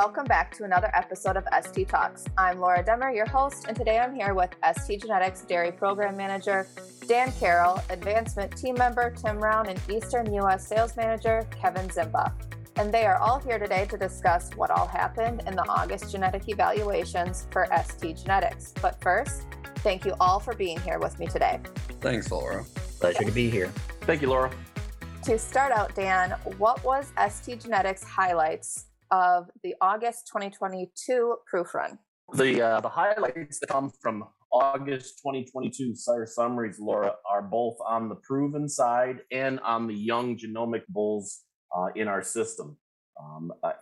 welcome back to another episode of ST Talks. I'm Laura Demmer, your host, and today I'm here with ST Genetics Dairy Program Manager Dan Carroll, Advancement Team Member Tim Rauen, and Eastern U.S. Sales Manager Kevin Ziemba. And they are all here today to discuss what all happened in the August genetic evaluations for ST Genetics. But first, thank you all for being here with me today. Thanks, Laura. Pleasure to be here. Thank you, Laura. To start out, Dan, what was ST Genetics highlights of the August 2022 proof run? The uh, the highlights that come from August 2022 sire summaries, Laura, are both on the proven side and on the young genomic bulls uh, in our system. Um, uh,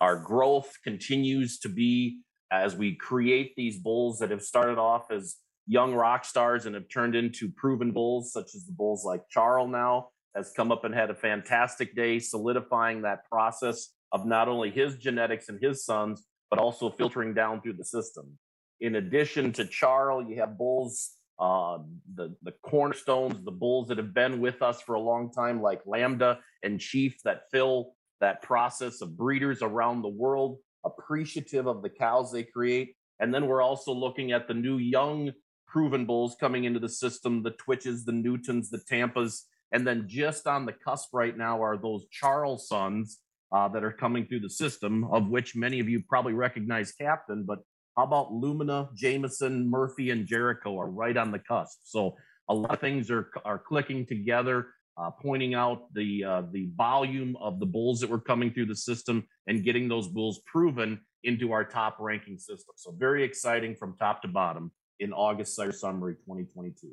our growth continues to be as we create these bulls that have started off as young rock stars and have turned into proven bulls, such as the bulls like Charles now has come up and had a fantastic day, solidifying that process of not only his genetics and his sons, but also filtering down through the system. In addition to Charles, you have bulls, uh, the the cornerstones, the bulls that have been with us for a long time, like Lambda and Chief, that fill that process of breeders around the world, appreciative of the cows they create. And then we're also looking at the new young proven bulls coming into the system, the Twitches, the Newtons, the Tampas, and then just on the cusp right now are those Charles sons uh, that are coming through the system, of which many of you probably recognize Captain, but how about Lumina, Jameson, Murphy, and Jericho are right on the cusp. So a lot of things are are clicking together, uh, pointing out the uh, the volume of the bulls that were coming through the system and getting those bulls proven into our top ranking system. So very exciting from top to bottom in August Sire Summary 2022.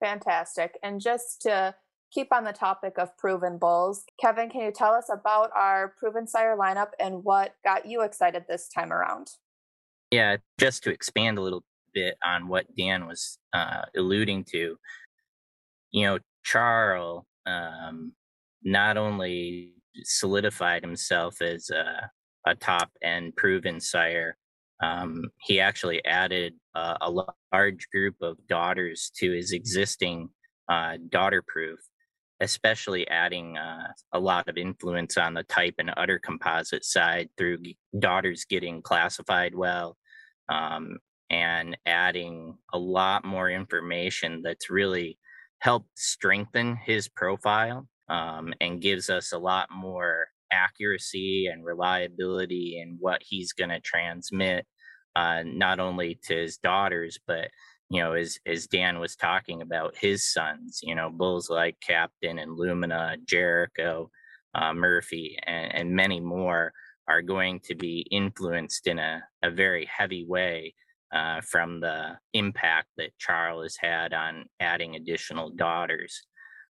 Fantastic. And just to keep on the topic of proven bulls, Kevin, can you tell us about our proven sire lineup and what got you excited this time around? Yeah, just to expand a little bit on what Dan was uh, alluding to, you know, Charles um, not only solidified himself as a, a top end proven sire, um, he actually added uh, a large group of daughters to his existing uh, daughter proof especially adding uh, a lot of influence on the type and udder composite side through daughters getting classified well um, and adding a lot more information that's really helped strengthen his profile um, and gives us a lot more accuracy and reliability in what he's going to transmit uh, not only to his daughters but you know, as as Dan was talking about his sons, you know, bulls like Captain and Lumina, Jericho, uh, Murphy, and, and, many more are going to be influenced in a, a very heavy way uh, from the impact that Charles had on adding additional daughters.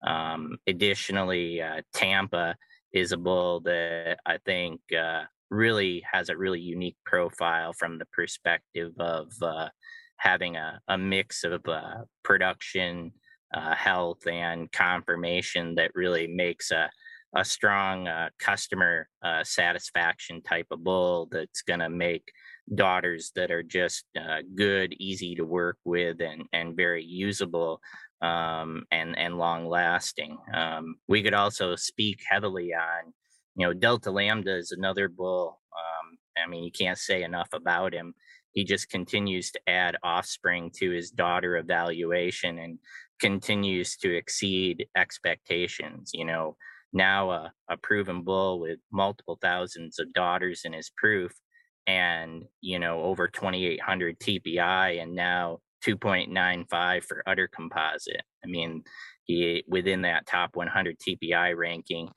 Um, additionally, uh, Tampa is a bull that I think uh, really has a really unique profile from the perspective of uh, having a, a mix of uh, production, uh, health, and conformation that really makes a, a strong uh, customer uh, satisfaction type of bull that's going to make daughters that are just uh, good, easy to work with, and, and very usable um, and, and long lasting. Um, we could also speak heavily on, you know, Delta Lambda is another bull. Um, I mean, you can't say enough about him he just continues to add offspring to his daughter evaluation and continues to exceed expectations. You know, now a, a proven bull with multiple thousands of daughters in his proof and, you know, over 2,800 TPI and now 2.95 for udder composite. I mean, he within that top 100 TPI ranking,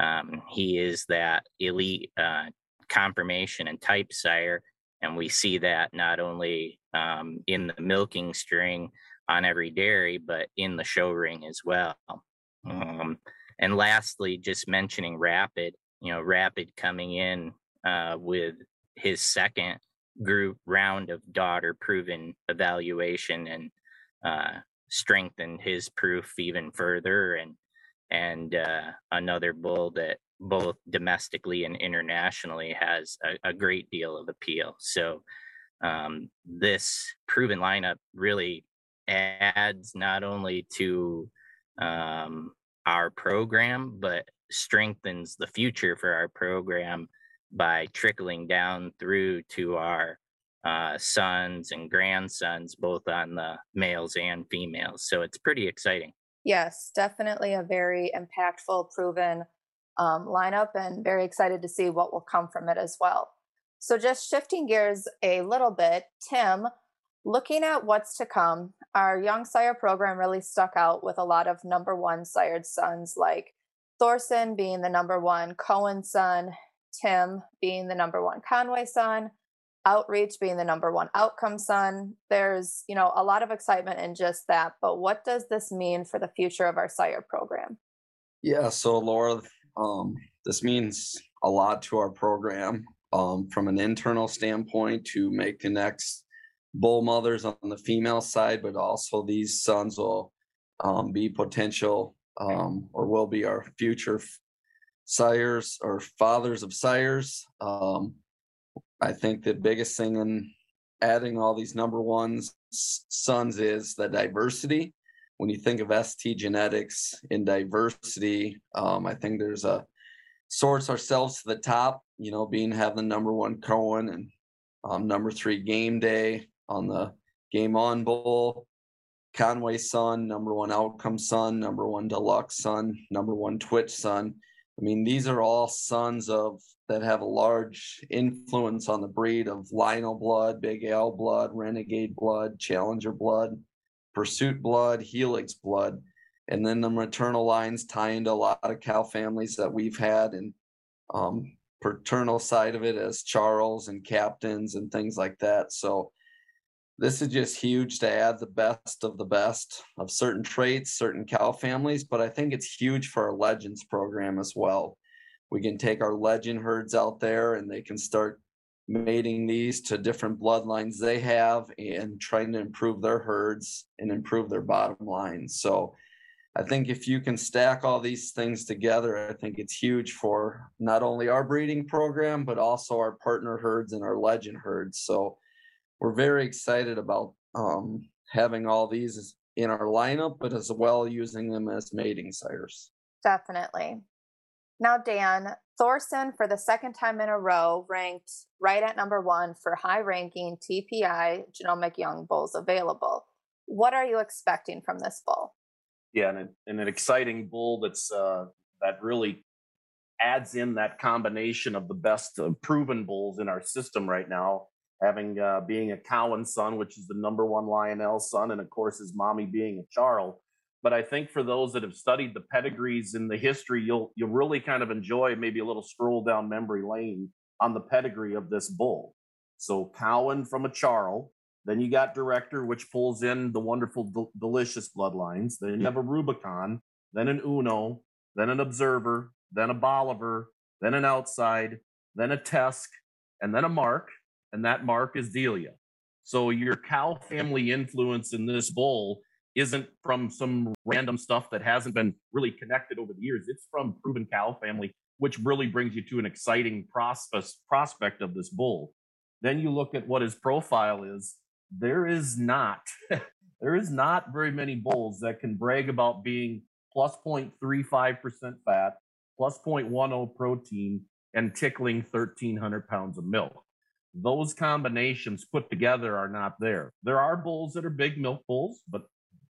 um, he is that elite uh, conformation and type sire and we see that not only um, in the milking string on every dairy, but in the show ring as well. Um, and lastly, just mentioning Rapid, you know, Rapid coming in uh, with his second group round of daughter proven evaluation and uh, strengthened his proof even further and and uh, another bull that both domestically and internationally has a, a great deal of appeal. So um, this proven lineup really adds not only to um, our program, but strengthens the future for our program by trickling down through to our uh, sons and grandsons, both on the males and females. So it's pretty exciting. Yes, definitely a very impactful, proven um, lineup, and very excited to see what will come from it as well. So, just shifting gears a little bit, Tim, looking at what's to come, our Young Sire program really stuck out with a lot of number one sired sons like Thorson being the number one Cowan son, Tim being the number one Conway son, Outreach being the number one outcome son. There's, you know, a lot of excitement in just that. But what does this mean for the future of our sire program? Yeah, so Laura, um, this means a lot to our program um, from an internal standpoint to make the next bull mothers on the female side, but also these sons will um, be potential um, or will be our future sires or fathers of sires. Um, I think the biggest thing in adding all these number ones sons is the diversity. When you think of ST genetics in diversity, um, I think there's a source ourselves to the top, you know, being have the number one Cowan and um, number three game day on the game on bull. Conway son, number one outcome son, number one deluxe son, number one twitch son. I mean, these are all sons of that have a large influence on the breed of Lionel blood, Big Al blood, Renegade blood, Challenger blood, Pursuit blood, Helix blood. And then the maternal lines tie into a lot of cow families that we've had and um, paternal side of it as Charles and captains and things like that. So this is just huge to add the best of the best of certain traits, certain cow families, but I think it's huge for our legends program as well we can take our legend herds out there and they can start mating these to different bloodlines they have and trying to improve their herds and improve their bottom line. So I think if you can stack all these things together, I think it's huge for not only our breeding program, but also our partner herds and our legend herds. So we're very excited about um, having all these in our lineup, but as well using them as mating sires. Definitely. Now, Dan, Thorson, for the second time in a row, ranked right at number one for high ranking TPI genomic young bulls available. What are you expecting from this bull? Yeah, and, and an exciting bull that's uh, that really adds in that combination of the best uh, proven bulls in our system right now. Having uh, being a Cowan son, which is the number one Lionel son, and of course his mommy being a Charles but I think for those that have studied the pedigrees and the history, you'll you'll really kind of enjoy maybe a little stroll down memory lane on the pedigree of this bull. So Cowan from a Charl, then you got Director, which pulls in the wonderful del- delicious bloodlines. Then you have a Rubicon, then an Uno, then an Observer, then a Bolivar, then an Outside, then a Tesk, and then a Mark, and that Mark is Delia. So your cow family influence in this bull isn't from some random stuff that hasn't been really connected over the years. It's from Proven Cow family, which really brings you to an exciting prospect prospect of this bull. Then you look at what his profile is. There is not, there is not very many bulls that can brag about being plus 0.35% fat, plus 0.10 protein, and tickling 1,300 pounds of milk. Those combinations put together are not there. There are bulls that are big milk bulls, but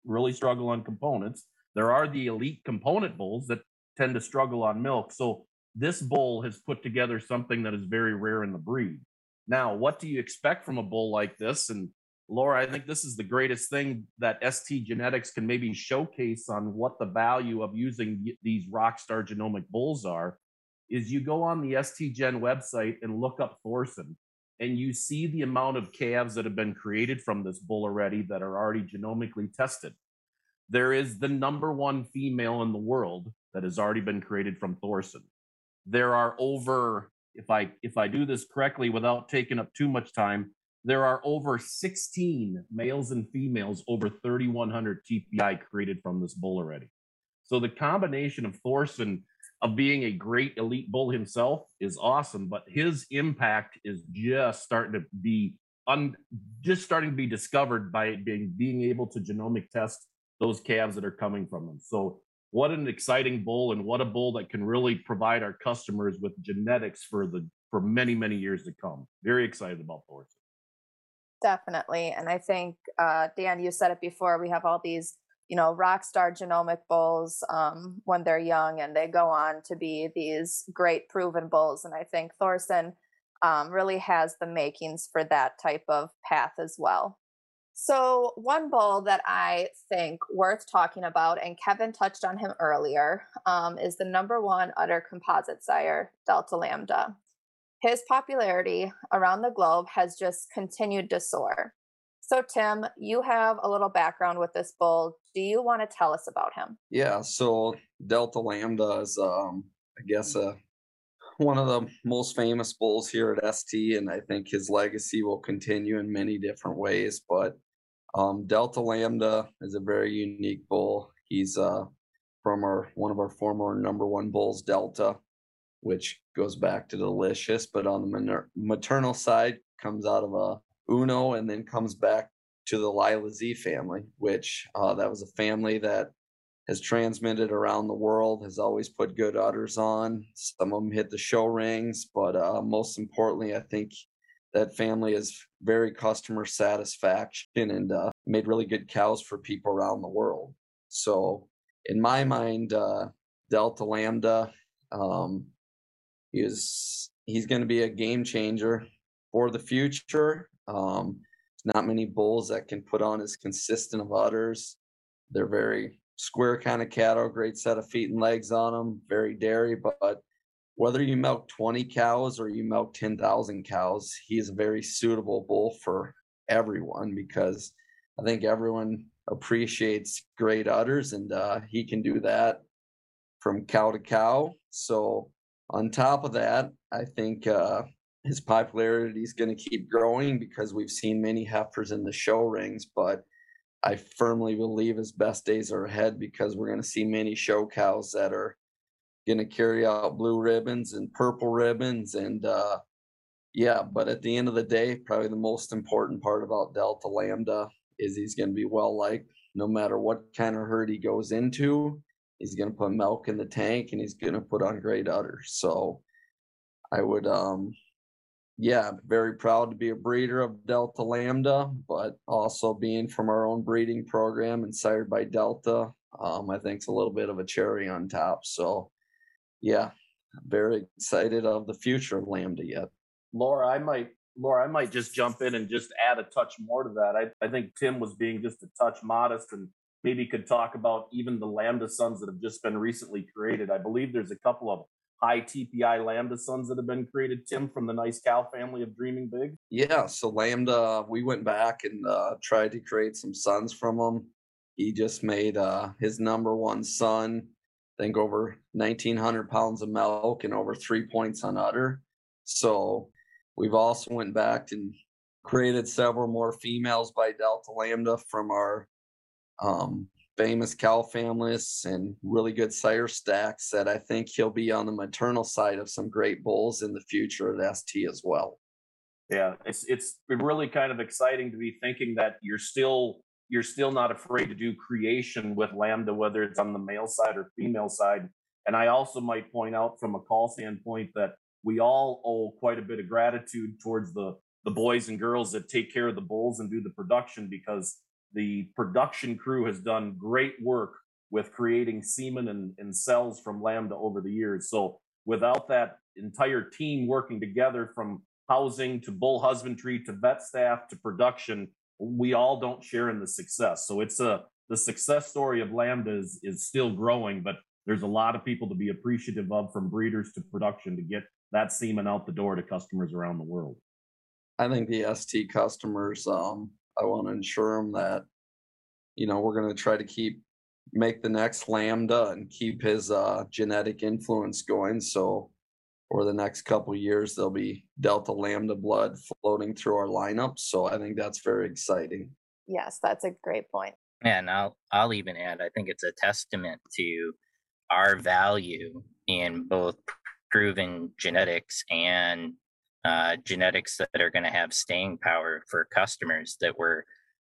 really struggle on components. There are the elite component bulls that tend to struggle on milk. So this bull has put together something that is very rare in the breed. Now, what do you expect from a bull like this? And Laura, I think this is the greatest thing that ST Genetics can maybe showcase on what the value of using these Rockstar genomic bulls are. Is you go on the ST Gen website and look up Thorson, and you see the amount of calves that have been created from this bull already that are already genomically tested. There is the number one female in the world that has already been created from Thorson. There are over, if I if I do this correctly without taking up too much time, there are over 16 males and females over 3,100 TPI created from this bull already. So the combination of Thorson of being a great elite bull himself is awesome, but his impact is just starting to be un, just starting to be discovered by being being able to genomic test those calves that are coming from them. So what an exciting bull and what a bull that can really provide our customers with genetics for the for many, many years to come. Very excited about the Thorson. Definitely. And I think, uh, Dan, you said it before, we have all these, you know, rock star genomic bulls um, when they're young and they go on to be these great proven bulls. And I think Thorson um, really has the makings for that type of path as well. So, one bull that I think worth talking about, and Kevin touched on him earlier, um, is the number one udder composite sire, Delta Lambda. His popularity around the globe has just continued to soar. So, Tim, you have a little background with this bull. Do you want to tell us about him? Yeah, so Delta Lambda is, um, I guess, uh, one of the most famous bulls here at ST, and I think his legacy will continue in many different ways. But um, Delta Lambda is a very unique bull. He's uh, from our one of our former number one bulls, Delta, which goes back to Delicious, but on the maternal side comes out of a Uno and then comes back to the Lila Z family, which uh, that was a family that has transmitted around the world, has always put good udders on. Some of them hit the show rings, but uh, most importantly, I think that family is very customer satisfaction and uh, made really good cows for people around the world. So, in my mind, uh, Delta Lambda um, is he's going to be a game changer for the future. Um, not many bulls that can put on as consistent of udders. They're very square kind of cattle, great set of feet and legs on them, very dairy. But whether you milk 20 cows or you milk 10,000 cows, he is a very suitable bull for everyone because I think everyone appreciates great udders and uh, he can do that from cow to cow. So on top of that, I think uh, his popularity is going to keep growing because we've seen many heifers in the show rings, but I firmly believe his best days are ahead because we're going to see many show cows that are going to carry out blue ribbons and purple ribbons. And uh, yeah, but at the end of the day, probably the most important part about Delta Lambda is he's going to be well liked no matter what kind of herd he goes into. He's going to put milk in the tank and he's going to put on great udders. So I would, um, yeah, very proud to be a breeder of Delta Lambda, but also being from our own breeding program and sired by Delta, um, I think it's a little bit of a cherry on top. So, yeah, very excited of the future of Lambda yet. Laura, I might Laura, I might just jump in and just add a touch more to that. I, I think Tim was being just a touch modest and maybe could talk about even the Lambda sons that have just been recently created. I believe there's a couple of high TPI Lambda sons that have been created, Tim, from the Nice Cow family of Dreaming Big? Yeah, so Lambda, we went back and uh, tried to create some sons from him. He just made uh, his number one son, I think over 1,900 pounds of milk and over three points on udder. So we've also went back and created several more females by Delta Lambda from our um, famous cow families and really good sire stacks that I think he'll be on the maternal side of some great bulls in the future at ST as well. Yeah, it's it's really kind of exciting to be thinking that you're still you're still not afraid to do creation with Lambda, whether it's on the male side or female side. And I also might point out from a call standpoint that we all owe quite a bit of gratitude towards the the boys and girls that take care of the bulls and do the production because the production crew has done great work with creating semen and, and cells from Lambda over the years. So without that entire team working together from housing to bull husbandry to vet staff to production, we all don't share in the success. So it's a the success story of Lambda is, is still growing, but there's a lot of people to be appreciative of from breeders to production to get that semen out the door to customers around the world. I think the ST customers um, I want to ensure him that, you know, we're going to try to keep make the next lambda and keep his uh, genetic influence going. So for the next couple years, there'll be delta lambda blood floating through our lineup. So I think that's very exciting. Yes, that's a great point. Yeah, and I'll I'll even add, I think it's a testament to our value in both proven genetics and uh, genetics that are going to have staying power for customers that were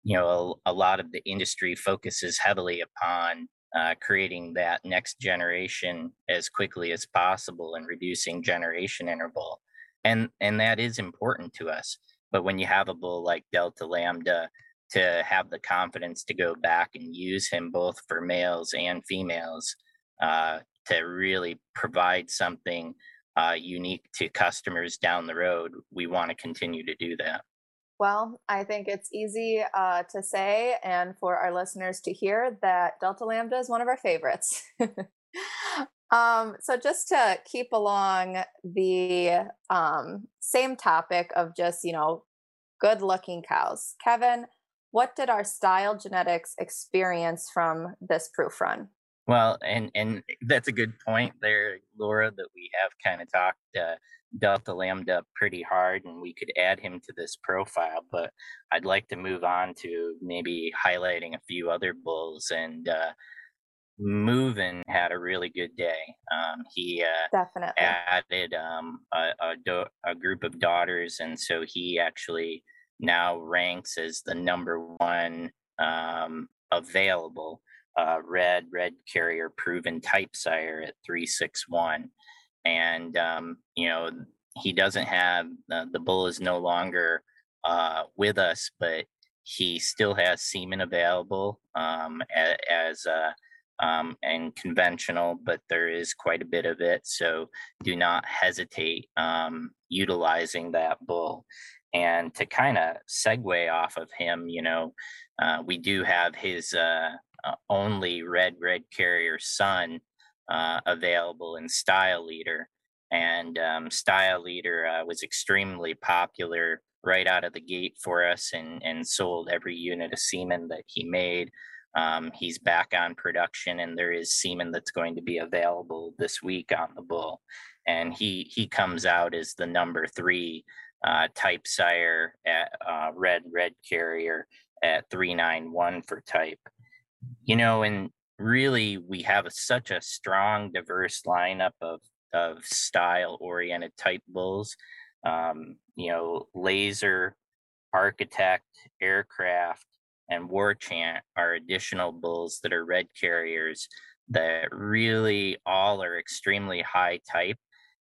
you know a, a lot of the industry focuses heavily upon uh, creating that next generation as quickly as possible and reducing generation interval and and that is important to us. But when you have a bull like Delta Lambda, to have the confidence to go back and use him both for males and females uh, to really provide something uh, unique to customers down the road, we want to continue to do that. Well, I think it's easy uh, to say and for our listeners to hear that Delta Lambda is one of our favorites. um, so, just to keep along the um, same topic of just, you know, good looking cows, Kevin, what did our style genetics experience from this proof run? Well, and and that's a good point there, Laura. That we have kind of talked uh, Delta Lambda pretty hard, and we could add him to this profile. But I'd like to move on to maybe highlighting a few other bulls. And uh, Moving had a really good day. Um, he uh, definitely added um, a, a, do- a group of daughters, and so he actually now ranks as the number one um, available uh, red red carrier proven type sire at 361 and um, you know he doesn't have uh, the bull is no longer uh, with us but he still has semen available um, as, uh, um, and conventional, but there is quite a bit of it. So do not hesitate um, utilizing that bull. And to kind of segue off of him, you know, uh, we do have his uh, uh, only red red carrier son uh, available in Style Leader, and um, Style Leader uh, was extremely popular right out of the gate for us, and and sold every unit of semen that he made. Um, he's back on production, and there is semen that's going to be available this week on the bull, and he he comes out as the number three uh, type sire at uh, red red carrier at 391 for type you know and really we have a, such a strong diverse lineup of of style oriented type bulls um, you know laser architect aircraft and war chant are additional bulls that are red carriers that really all are extremely high type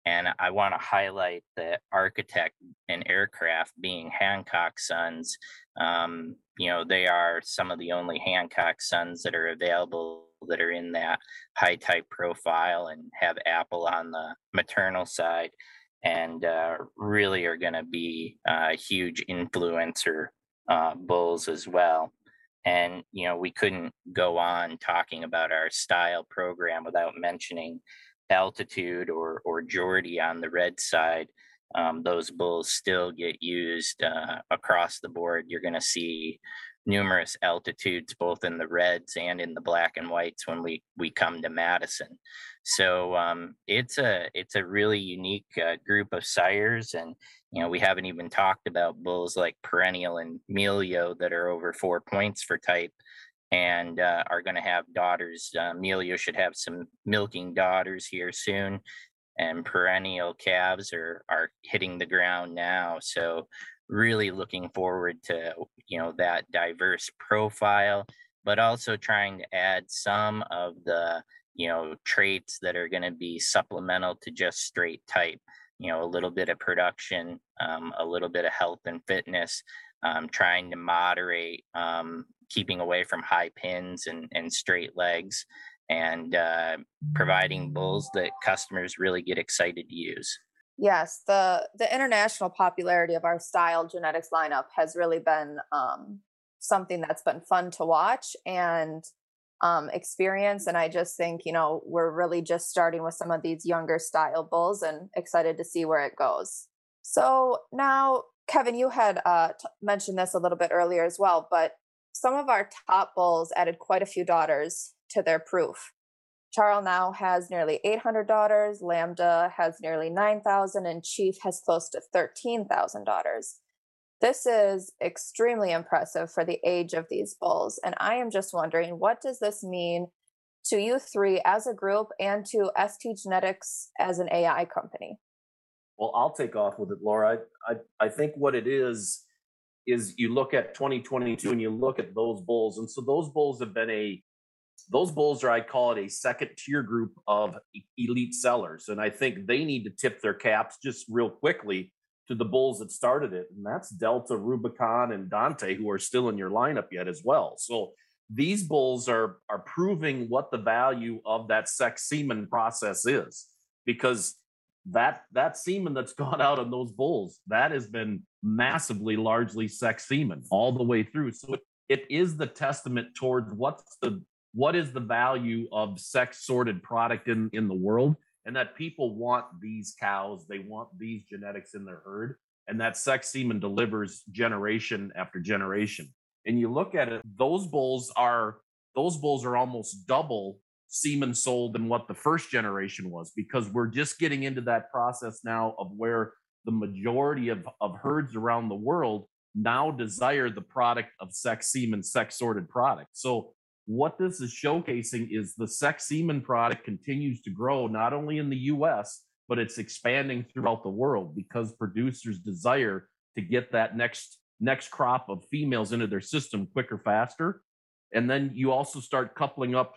and I want to highlight the architect and aircraft being Hancock Sons. Um, you know, they are some of the only Hancock Sons that are available that are in that high type profile and have Apple on the maternal side and uh, really are going to be a huge influencer uh, bulls as well. And, you know, we couldn't go on talking about our style program without mentioning altitude or or Geordie on the red side, um, those bulls still get used uh, across the board. You're going to see numerous altitudes both in the reds and in the black and whites when we we come to Madison. So um, it's a it's a really unique uh, group of sires, and you know we haven't even talked about bulls like Perennial and Melio that are over four points for type and uh, are going to have daughters. Uh, Melio should have some milking daughters here soon, and perennial calves are are hitting the ground now. So really looking forward to you know that diverse profile, but also trying to add some of the you know traits that are going to be supplemental to just straight type. You know, a little bit of production, um, a little bit of health and fitness, um, trying to moderate um, keeping away from high pins and, and straight legs and uh, providing bulls that customers really get excited to use. Yes, the the international popularity of our style genetics lineup has really been um, something that's been fun to watch and um, experience. And I just think you know we're really just starting with some of these younger style bulls and excited to see where it goes. So now, Kevin, you had uh, t- mentioned this a little bit earlier as well, but some of our top bulls added quite a few daughters to their proof. Charles now has nearly 800 daughters, Lambda has nearly 9,000, and Chief has close to 13,000 daughters. This is extremely impressive for the age of these bulls, and I am just wondering what does this mean to you three as a group and to ST Genetics as an AI company? Well, I'll take off with it, Laura. I, I, I think what it is is you look at 2022 and you look at those bulls, and so those bulls have been a those bulls are, I call it a second tier group of elite sellers. And I think they need to tip their caps just real quickly to the bulls that started it. And that's Delta, Rubicon, and Dante, who are still in your lineup yet as well. So these bulls are are proving what the value of that sex semen process is because that that semen that's gone out on those bulls that has been massively largely sex semen all the way through. So it, is the testament towards what's the what is the value of sex sorted product in in the world and that people want these cows they want these genetics in their herd and that sex semen delivers generation after generation. And you look at it those bulls are those bulls are almost double semen sold than what the first generation was because we're just getting into that process now of where the majority of, of herds around the world now desire the product of sex semen sex sorted product. So what this is showcasing is the sex semen product continues to grow not only in the us but it's expanding throughout the world because producers desire to get that next next crop of females into their system quicker faster. And then you also start coupling up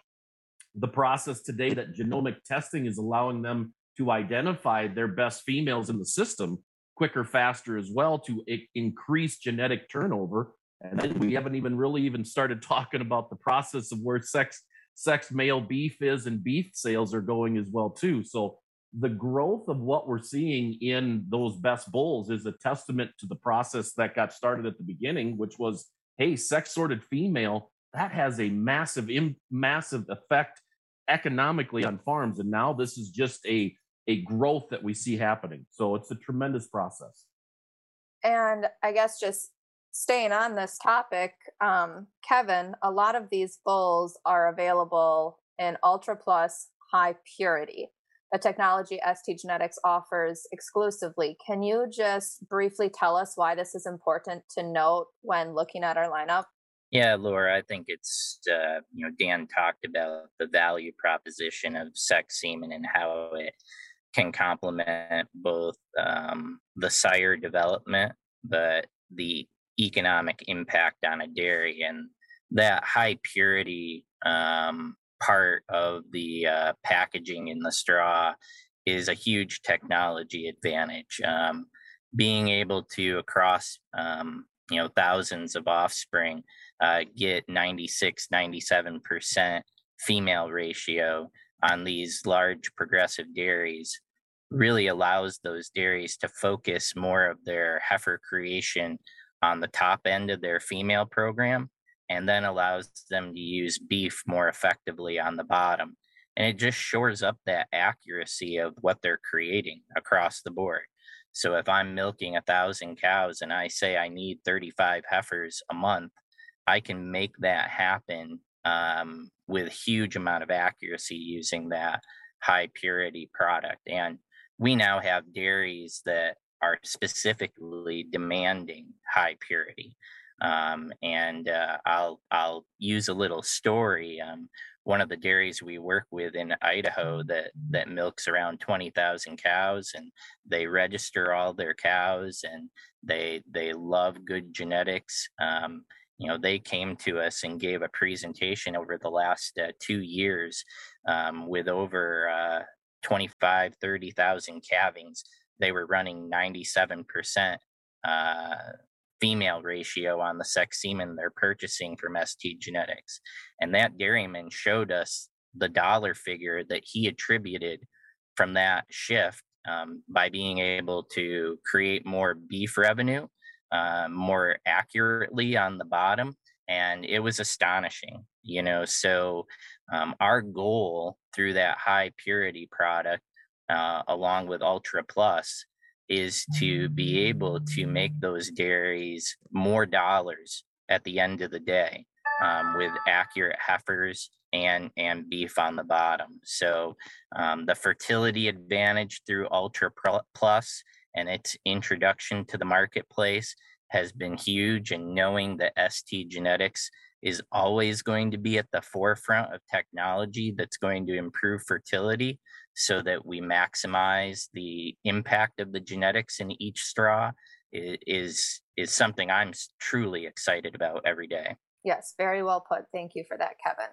the process today that genomic testing is allowing them to identify their best females in the system quicker faster as well to increase genetic turnover. And then we haven't even really even started talking about the process of where sex sex male beef is and beef sales are going as well too. So the growth of what we're seeing in those best bulls is a testament to the process that got started at the beginning which was hey sex sorted female that has a massive massive effect economically on farms and now this is just a a growth that we see happening. So it's a tremendous process. And i guess just staying on this topic um, kevin a lot of these bulls are available in ultra plus high purity. A technology st genetics offers exclusively. Can you just briefly tell us why this is important to note when looking at our lineup yeah, Laura, I think it's, uh, you know, Dan talked about the value proposition of sex semen and how it can complement both um, the sire development, but the economic impact on a dairy and that high purity um, part of the uh, packaging in the straw is a huge technology advantage. Um, being able to across um, you know thousands of offspring uh, get 96 97% female ratio on these large progressive dairies really allows those dairies to focus more of their heifer creation on the top end of their female program and then allows them to use beef more effectively on the bottom. And it just shores up that accuracy of what they're creating across the board. So if I'm milking a thousand cows and I say I need 35 heifers a month, I can make that happen um, with huge amount of accuracy using that high purity product. And we now have dairies that are specifically demanding high purity. Um, and uh, I'll I'll use a little story. Um, one of the dairies we work with in Idaho that that milks around 20,000 cows and they register all their cows and they they love good genetics um, you know they came to us and gave a presentation over the last uh, two years um, with over uh, 25 30,000 calvings they were running 97% uh, female ratio on the sex semen they're purchasing from ST Genetics. And that dairyman showed us the dollar figure that he attributed from that shift um, by being able to create more beef revenue uh, more accurately on the bottom. And it was astonishing, you know. So, um, our goal through that high purity product, uh, along with Ultra Plus, is to be able to make those dairies more dollars at the end of the day um, with accurate heifers and and beef on the bottom. So um, the fertility advantage through Ultra Plus and its introduction to the marketplace has been huge. And knowing that ST Genetics is always going to be at the forefront of technology that's going to improve fertility so that we maximize the impact of the genetics in each straw is is something I'm truly excited about every day. Yes, very well put. Thank you for that, Kevin.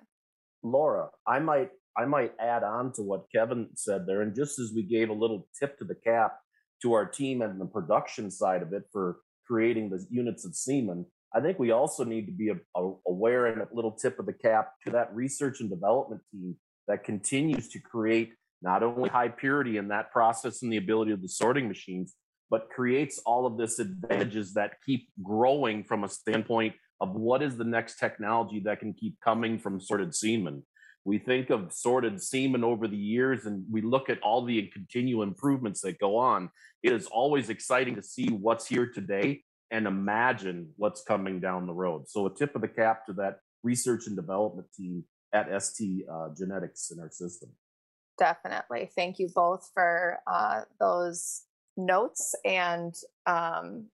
Laura, I might I might add on to what Kevin said there, and just as we gave a little tip to the cap to our team and the production side of it for creating the units of semen, I think we also need to be a, a, aware and a little tip of the cap to that research and development team that continues to create not only high purity in that process and the ability of the sorting machines, but creates all of this advantages that keep growing from a standpoint of what is the next technology that can keep coming from sorted semen. We think of sorted semen over the years and we look at all the continual improvements that go on. It is always exciting to see what's here today and imagine what's coming down the road. So, a tip of the cap to that research and development team at ST uh, Genetics in our system. Definitely. Thank you both for uh, those notes and um,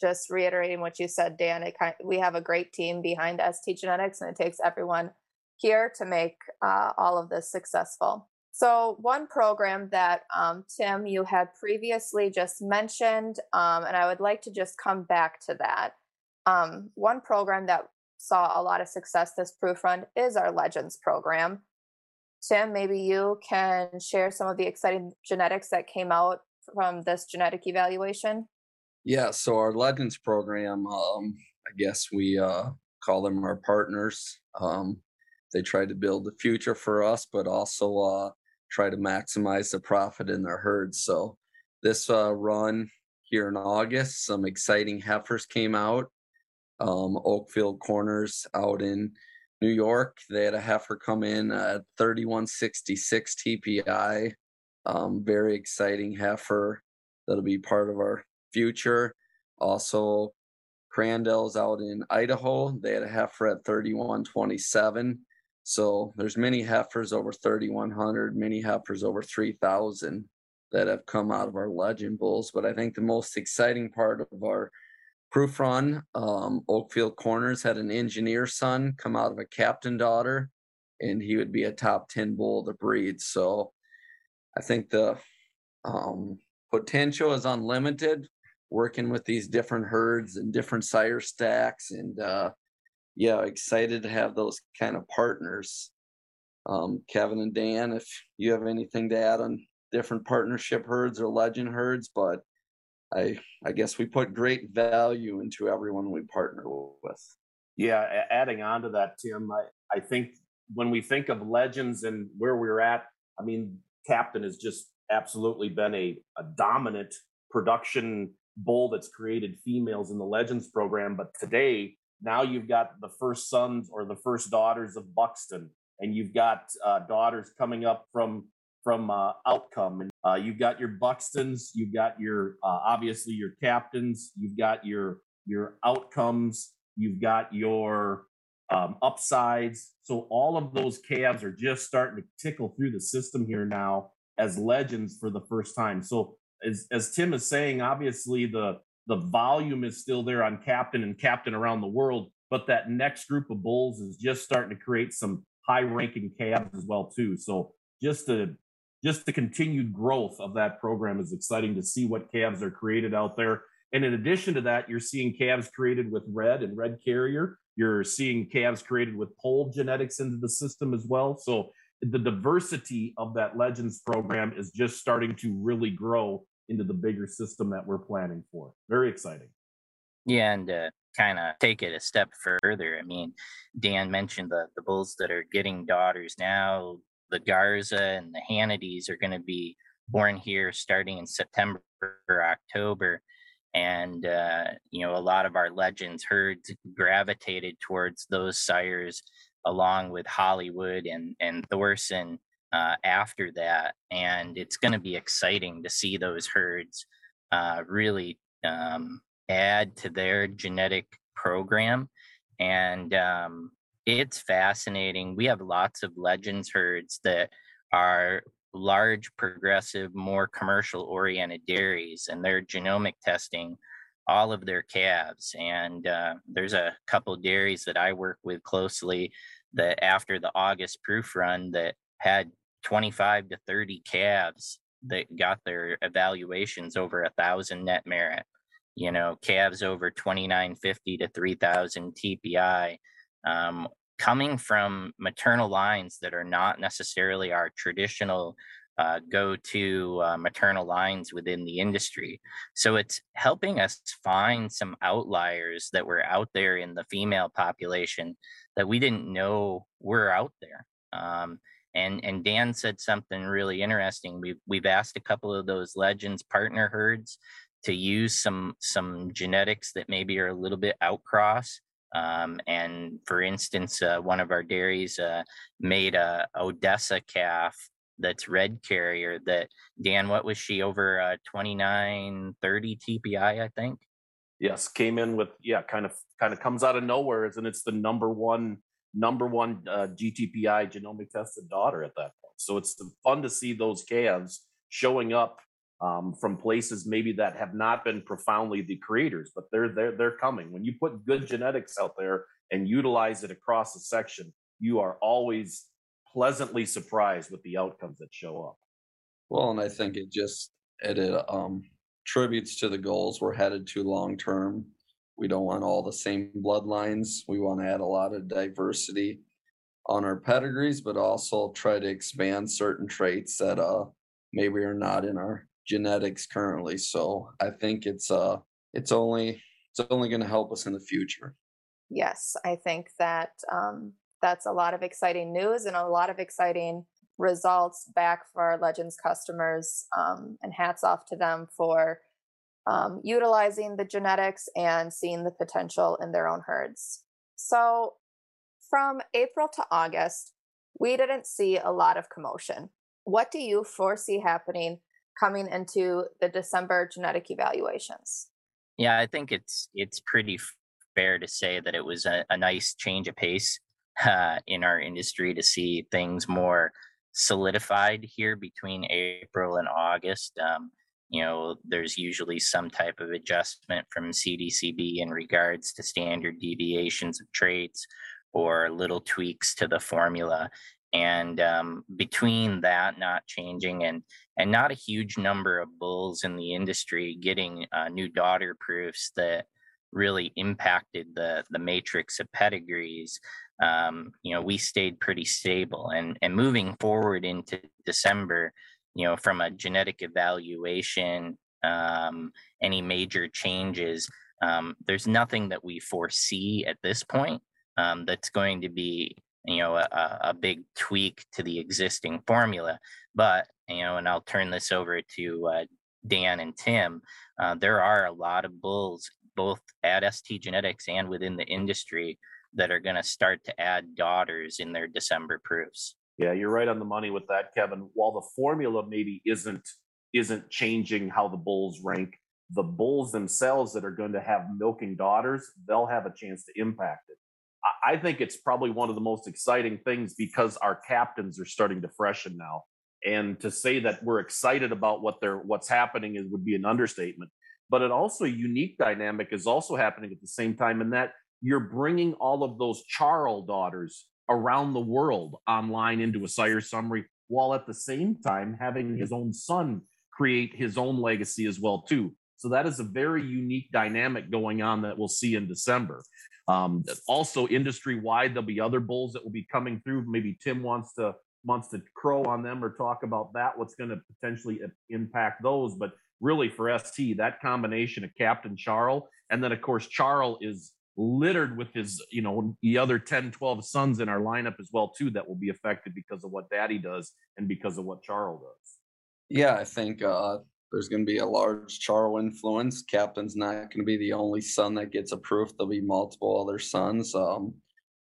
just reiterating what you said, Dan. It kind, we have a great team behind ST Genetics, and it takes everyone here to make uh, all of this successful. So, one program that um, Tim, you had previously just mentioned, um, and I would like to just come back to that. Um, one program that saw a lot of success this proof run is our Legends program. Tim, maybe you can share some of the exciting genetics that came out from this genetic evaluation. Yeah, so our Legends program, um, I guess we uh, call them our partners. Um, they try to build the future for us, but also uh, try to maximize the profit in their herds. So this uh, run here in August, some exciting heifers came out. Um, Oakfield Corners out in New York, they had a heifer come in at 3166 TPI. Um, very exciting heifer that'll be part of our future. Also, Crandall's out in Idaho. They had a heifer at 3127. So there's many heifers over 3,100, many heifers over 3,000 that have come out of our legend bulls. But I think the most exciting part of our proof run, um, Oakfield Corners had an engineer son come out of a captain daughter, and he would be a top 10 bull to breed. So I think the um, potential is unlimited working with these different herds and different sire stacks and uh, yeah, excited to have those kind of partners. Um, Kevin and Dan, if you have anything to add on different partnership herds or legend herds, but I I guess we put great value into everyone we partner with. Yeah, adding on to that, Tim, I, I think when we think of legends and where we're at, I mean, Captain has just absolutely been a, a dominant production bull that's created females in the Legends program. But today, now you've got the first sons or the first daughters of Buxton, and you've got uh, daughters coming up from from uh, Outcome, and uh, you've got your Buxtons, you've got your uh, obviously your captains, you've got your your outcomes, you've got your um, upsides. So all of those calves are just starting to tickle through the system here now as legends for the first time. So as as Tim is saying, obviously the the volume is still there on captain and captain around the world, but that next group of bulls is just starting to create some high ranking calves as well too. So just the just the continued growth of that program is exciting to see what calves are created out there. And in addition to that, you're seeing calves created with red and red carrier. You're seeing calves created with pole genetics into the system as well. So the diversity of that Legends program is just starting to really grow into the bigger system that we're planning for. Very exciting. Yeah, and uh, kind of take it a step further. I mean, Dan mentioned the the bulls that are getting daughters now. The Garza and the Hannitys are going to be born here starting in September or October. And, uh, you know, a lot of our legends herds gravitated towards those sires along with Hollywood and, and Thorson uh, after that. And it's going to be exciting to see those herds uh, really um, add to their genetic program. And um, it's fascinating. We have lots of legends herds that are large, progressive, more commercial oriented dairies, and they're genomic testing all of their calves. And uh, there's a couple dairies that I work with closely that after the August proof run that had 25 to 30 calves that got their evaluations over a thousand net merit. You know, calves over 2950 to 3000 TPI. Um, coming from maternal lines that are not necessarily our traditional uh, go to uh, maternal lines within the industry. So it's helping us find some outliers that were out there in the female population that we didn't know were out there. Um, and and Dan said something really interesting. We've we've asked a couple of those legends partner herds to use some some genetics that maybe are a little bit outcross. Um, and for instance, uh, one of our dairies uh, made a Odessa calf that's red carrier that Dan, what was she over uh, 29, 30 TPI, I think? Yes, came in with yeah, kind of kind of comes out of nowhere, and it's the number one number one uh, GTPI genomic tested daughter at that point. So it's fun to see those calves showing up um, from places maybe that have not been profoundly the creators, but they're they're they're coming. When you put good genetics out there and utilize it across a section, you are always pleasantly surprised with the outcomes that show up. Well, and I think it just it, um tributes to the goals we're headed to long term. We don't want all the same bloodlines. We want to add a lot of diversity on our pedigrees, but also try to expand certain traits that uh maybe are not in our genetics currently. So I think it's uh it's only it's only going to help us in the future. Yes, I think that um, that's a lot of exciting news and a lot of exciting results back for our Legends customers. Um, and hats off to them for um, utilizing the genetics and seeing the potential in their own herds. So, from April to August, we didn't see a lot of commotion. What do you foresee happening coming into the December genetic evaluations? Yeah, I think it's it's pretty fair to say that it was a, a nice change of pace uh, in our industry to see things more solidified here between April and August. Um, you know, there's usually some type of adjustment from CDCB in regards to standard deviations of traits or little tweaks to the formula. And um, between that not changing and and not a huge number of bulls in the industry getting uh, new daughter proofs that really impacted the the matrix of pedigrees, um, you know, we stayed pretty stable. And and moving forward into December, you know, from a genetic evaluation, um, any major changes, um, there's nothing that we foresee at this point um, that's going to be you know a, a big tweak to the existing formula. But you know, and I'll turn this over to uh, Dan and Tim. Uh, there are a lot of bulls both at ST Genetics and within the industry that are going to start to add daughters in their December proofs. Yeah, you're right on the money with that, Kevin. While the formula maybe isn't isn't changing how the bulls rank, the bulls themselves that are going to have milking daughters, they'll have a chance to impact it. I think it's probably one of the most exciting things because our captains are starting to freshen now. And to say that we're excited about what they're what's happening is would be an understatement. But it also a unique dynamic is also happening at the same time in that you're bringing all of those Charl daughters around the world online into a sire summary, while at the same time having his own son create his own legacy as well too. So that is a very unique dynamic going on that we'll see in December. Um, also, industry wide, there'll be other bulls that will be coming through. Maybe Tim wants to wants to crow on them or talk about that. What's going to potentially impact those? But really, for ST, that combination of Captain Charl and then of course Charl is littered with his, you know, the other 10, 12 sons in our lineup as well, too, that will be affected because of what daddy does and because of what Charl's does. Yeah, I think uh, there's going to be a large Charl influence. Captain's not going to be the only son that gets approved. There'll be multiple other sons. Um,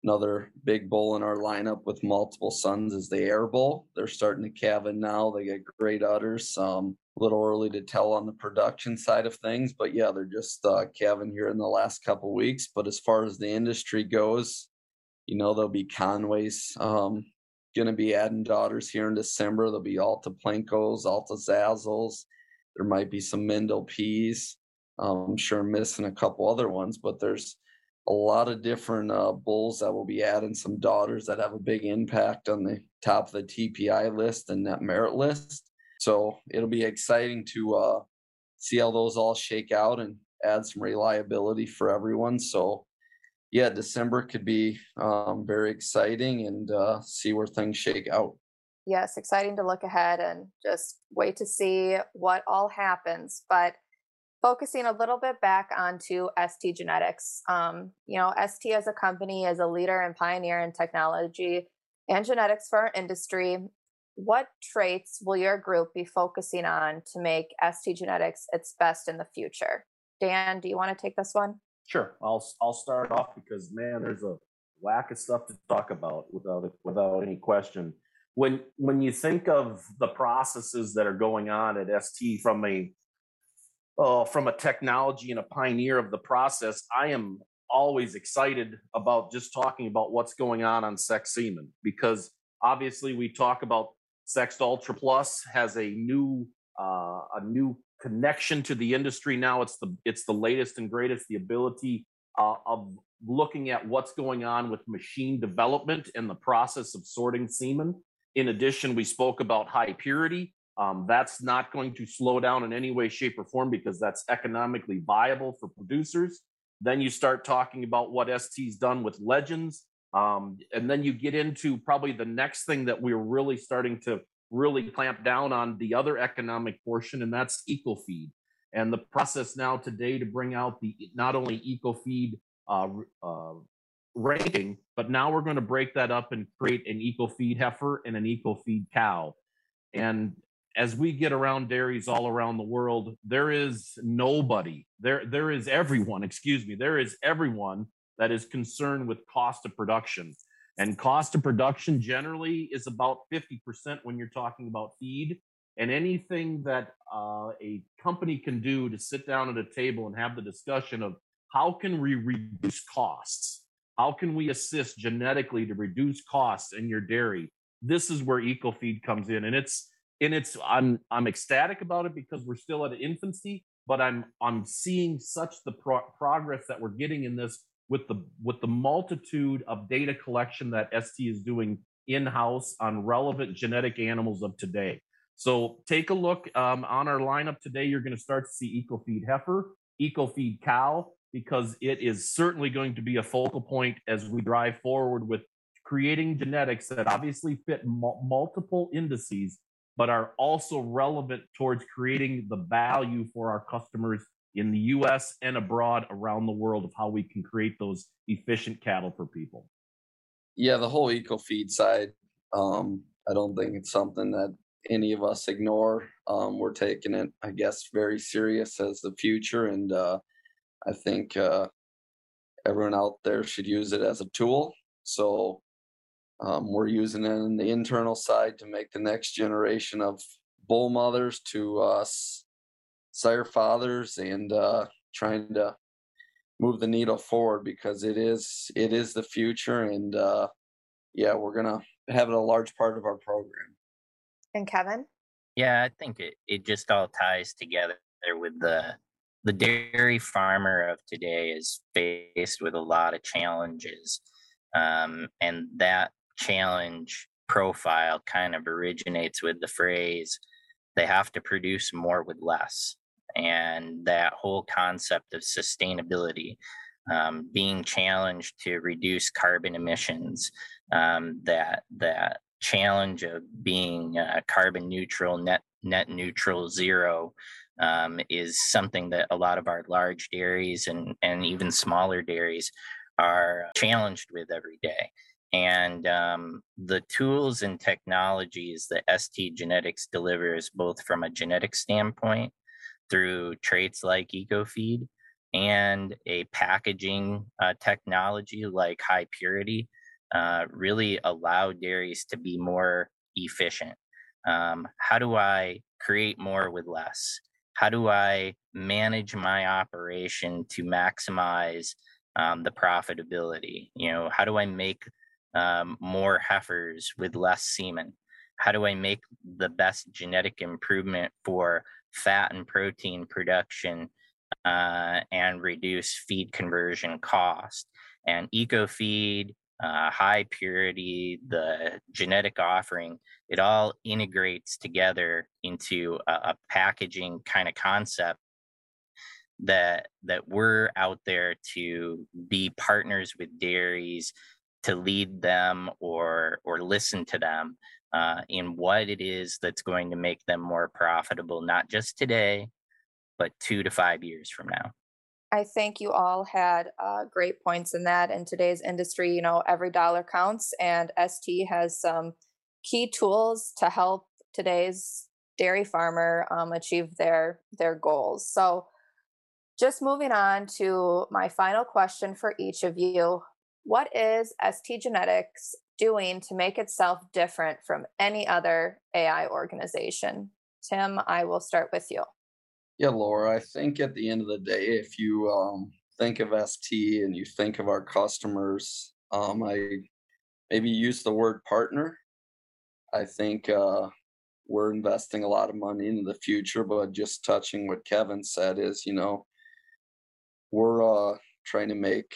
another big bull in our lineup with multiple sons is the Air Bull. They're starting to calve now. They get great udders. Um, a little early to tell on the production side of things, but yeah, they're just uh, calving here in the last couple weeks. But as far as the industry goes, you know, there'll be Conways um, going to be adding daughters here in December. There'll be Alta Plenkos, Alta Zazzles. There might be some Mendel Peas. Um, I'm sure I'm missing a couple other ones, but there's a lot of different uh, bulls that will be adding some daughters that have a big impact on the top of the TPI list and that merit list. So it'll be exciting to uh, see how those all shake out and add some reliability for everyone. So, yeah, December could be um, very exciting and uh, see where things shake out. Yes, exciting to look ahead and just wait to see what all happens. But focusing a little bit back onto ST Genetics, um, you know, ST as a company is a leader and pioneer in technology and genetics for our industry. What traits will your group be focusing on to make ST Genetics its best in the future? Dan, do you want to take this one? Sure, I'll I'll start off because man, there's a whack of stuff to talk about without without any question. When when you think of the processes that are going on at ST from a uh, from a technology and a pioneer of the process, I am always excited about just talking about what's going on on Sex Semen because obviously we talk about Sext Ultra Plus has a new uh, a new connection to the industry now. It's the it's the latest and greatest. The ability uh, of looking at what's going on with machine development and the process of sorting semen. In addition, we spoke about high purity. Um, that's not going to slow down in any way, shape, or form because that's economically viable for producers. Then you start talking about what ST's done with Legends. Um, and then you get into probably the next thing that we're really starting to really clamp down on the other economic portion, and that's EcoFeed. And the process now today to bring out the not only EcoFeed uh, uh, ranking, but now we're going to break that up and create an EcoFeed heifer and an EcoFeed cow. And as we get around dairies all around the world, there is nobody, there, there is everyone, excuse me, there is everyone that is concerned with cost of production. And cost of production generally is about 50% when you're talking about feed. And anything that uh, a company can do to sit down at a table and have the discussion of how can we reduce costs? How can we assist genetically to reduce costs in your dairy? This is where EcoFeed comes in. And it's and it's I'm I'm ecstatic about it because we're still at infancy, but I'm I'm seeing such the pro- progress that we're getting in this with the with the multitude of data collection that ST is doing in-house on relevant genetic animals of today. So take a look um, on our lineup today. You're going to start to see EcoFeed heifer, EcoFeed cow, because it is certainly going to be a focal point as we drive forward with creating genetics that obviously fit multiple indices, but are also relevant towards creating the value for our customers in the US and abroad around the world of how we can create those efficient cattle for people. Yeah, the whole eco feed side, um, I don't think it's something that any of us ignore. Um, we're taking it, I guess, very serious as the future. And uh, I think uh, everyone out there should use it as a tool. So um, we're using it in the internal side to make the next generation of bull mothers to us sire fathers and uh, trying to move the needle forward because it is it is the future and uh, yeah we're gonna have it a large part of our program. And kevin? Yeah i think it, it just all ties together with the the dairy farmer of today is faced with a lot of challenges um, and that challenge profile kind of originates with the phrase they have to produce more with less and that whole concept of sustainability um, being challenged to reduce carbon emissions um, that that challenge of being uh, carbon neutral net net neutral zero um, is something that a lot of our large dairies and and even smaller dairies are challenged with every day and um, the tools and technologies that st genetics delivers both from a genetic standpoint through traits like EcoFeed and a packaging uh, technology like high purity uh, really allow dairies to be more efficient. Um, how do I create more with less? How do I manage my operation to maximize um, the profitability? You know, how do I make um, more heifers with less semen? How do I make the best genetic improvement for fat and protein production uh, and reduce feed conversion cost. And eco feed, uh, high purity, the genetic offering, it all integrates together into a, a packaging kind of concept that that we're out there to be partners with dairies to lead them or or listen to them uh, in what it is that's going to make them more profitable, not just today, but two to five years from now. I think you all had uh, great points in that. In today's industry, you know, every dollar counts, and ST has some key tools to help today's dairy farmer um, achieve their their goals. So, just moving on to my final question for each of you: What is ST Genetics doing to make itself different from any other AI organization? Tim, I will start with you. Yeah, Laura, I think at the end of the day, if you um, think of ST and you think of our customers, um, I maybe use the word partner. I think uh, we're investing a lot of money into the future, but just touching what Kevin said is, you know, we're uh, trying to make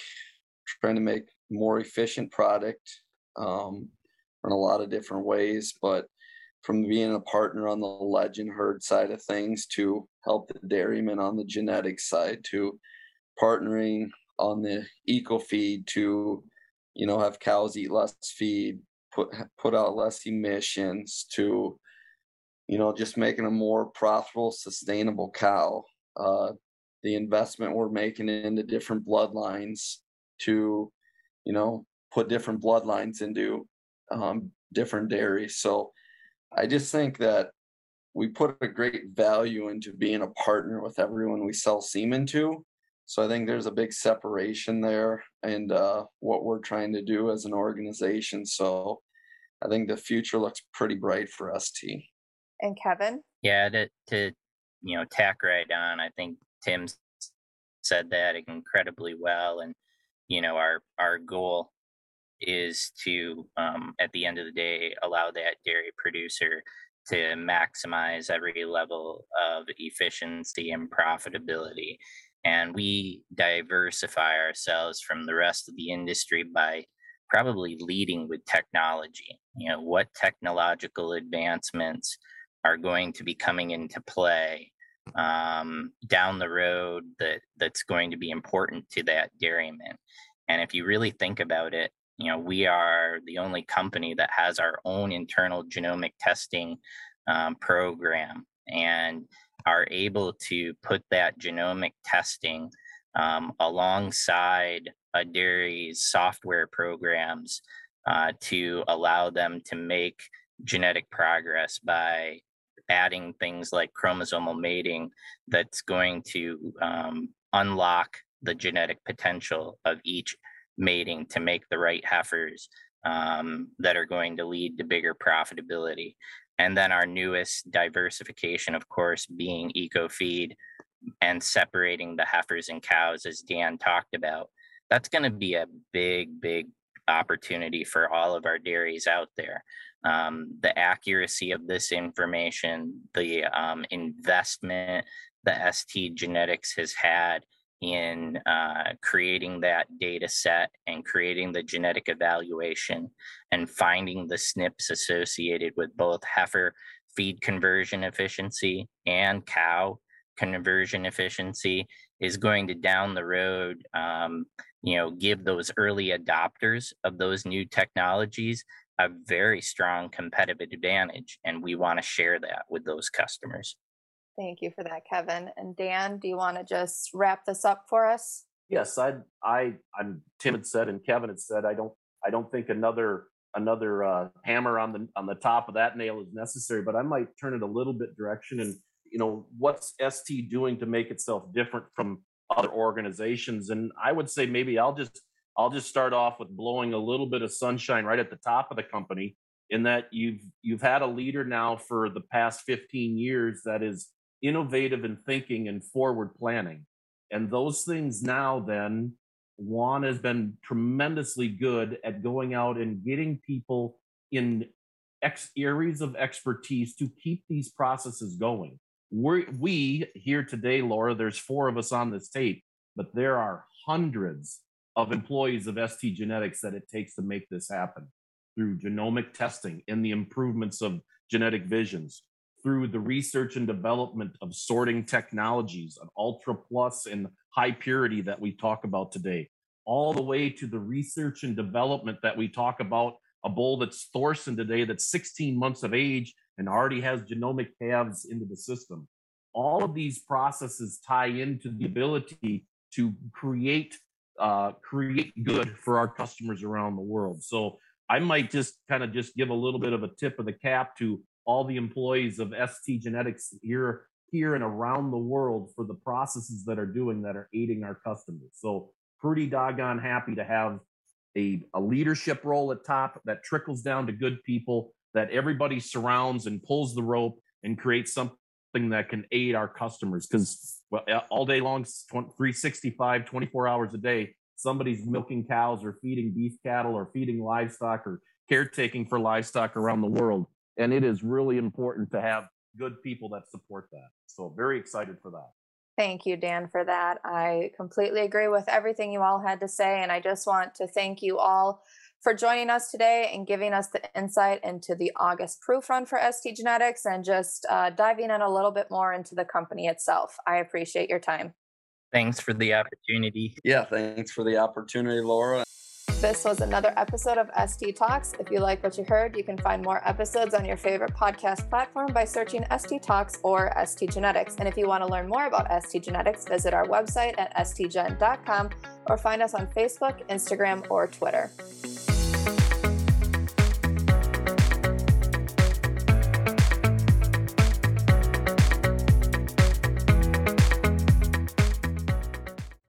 trying to make more efficient product um, in a lot of different ways, but from being a partner on the legend herd side of things to help the dairymen on the genetic side to partnering on the eco feed to you know have cows eat less feed put put out less emissions to you know just making a more profitable sustainable cow. Uh, the investment we're making into different bloodlines to you know put different bloodlines into um, different dairies so I just think that we put a great value into being a partner with everyone we sell semen to. So I think there's a big separation there and uh, what we're trying to do as an organization. So I think the future looks pretty bright for ST. And Kevin? Yeah, to, to you know, tack right on. I think Tim said that incredibly well. And, you know, our our goal is to, um, at the end of the day, allow that dairy producer to maximize every level of efficiency and profitability. And we diversify ourselves from the rest of the industry by probably leading with technology. You know, what technological advancements are going to be coming into play um, down the road that that's going to be important to that dairyman. And if you really think about it, you know, we are the only company that has our own internal genomic testing um, program and are able to put that genomic testing um, alongside a dairy's software programs uh, to allow them to make genetic progress by adding things like chromosomal mating that's going to um, unlock the genetic potential of each mating to make the right heifers um, that are going to lead to bigger profitability. And then our newest diversification, of course, being eco feed and separating the heifers and cows, as Dan talked about. That's going to be a big, big opportunity for all of our dairies out there. Um, the accuracy of this information, the um, investment that ST Genetics has had in uh, creating that data set and creating the genetic evaluation and finding the SNPs associated with both heifer feed conversion efficiency and cow conversion efficiency is going to down the road um, you know give those early adopters of those new technologies a very strong competitive advantage and we want to share that with those customers Thank you for that, Kevin. And Dan, do you want to just wrap this up for us? Yes, I, I, I'm. Tim had said, and Kevin had said, I don't, I don't think another, another uh, hammer on the on the top of that nail is necessary. But I might turn it a little bit direction, and you know, what's ST doing to make itself different from other organizations? And I would say maybe I'll just, I'll just start off with blowing a little bit of sunshine right at the top of the company, in that you've you've had a leader now for the past 15 years that is innovative in thinking and forward planning. And those things now, then, Juan has been tremendously good at going out and getting people in X areas of expertise to keep these processes going. We're, we here today, Laura, there's four of us on this tape, but there are hundreds of employees of ST Genetics that it takes to make this happen through genomic testing and the improvements of genetic visions, through the research and development of sorting technologies, an ultra plus and high purity that we talk about today, all the way to the research and development that we talk about a bull that's Thorson today that's 16 months of age and already has genomic calves into the system. All of these processes tie into the ability to create uh, create good for our customers around the world. So I might just kind of just give a little bit of a tip of the cap to all the employees of ST Genetics here here and around the world for the processes that are doing that are aiding our customers. So pretty doggone happy to have a, a leadership role at top that trickles down to good people that everybody surrounds and pulls the rope and creates something that can aid our customers because well, all day long 365 24 hours a day somebody's milking cows or feeding beef cattle or feeding livestock or caretaking for livestock around the world and it is really important to have good people that support that so very excited for that Thank you, Dan, for that. I completely agree with everything you all had to say. And I just want to thank you all for joining us today and giving us the insight into the August proof run for ST Genetics and just uh, diving in a little bit more into the company itself. I appreciate your time. Thanks for the opportunity. Yeah, thanks for the opportunity, Laura. This was another episode of ST Talks. If you like what you heard, you can find more episodes on your favorite podcast platform by searching ST Talks or ST Genetics. And if you want to learn more about ST Genetics, visit our website at stgen.com or find us on Facebook, Instagram, or Twitter.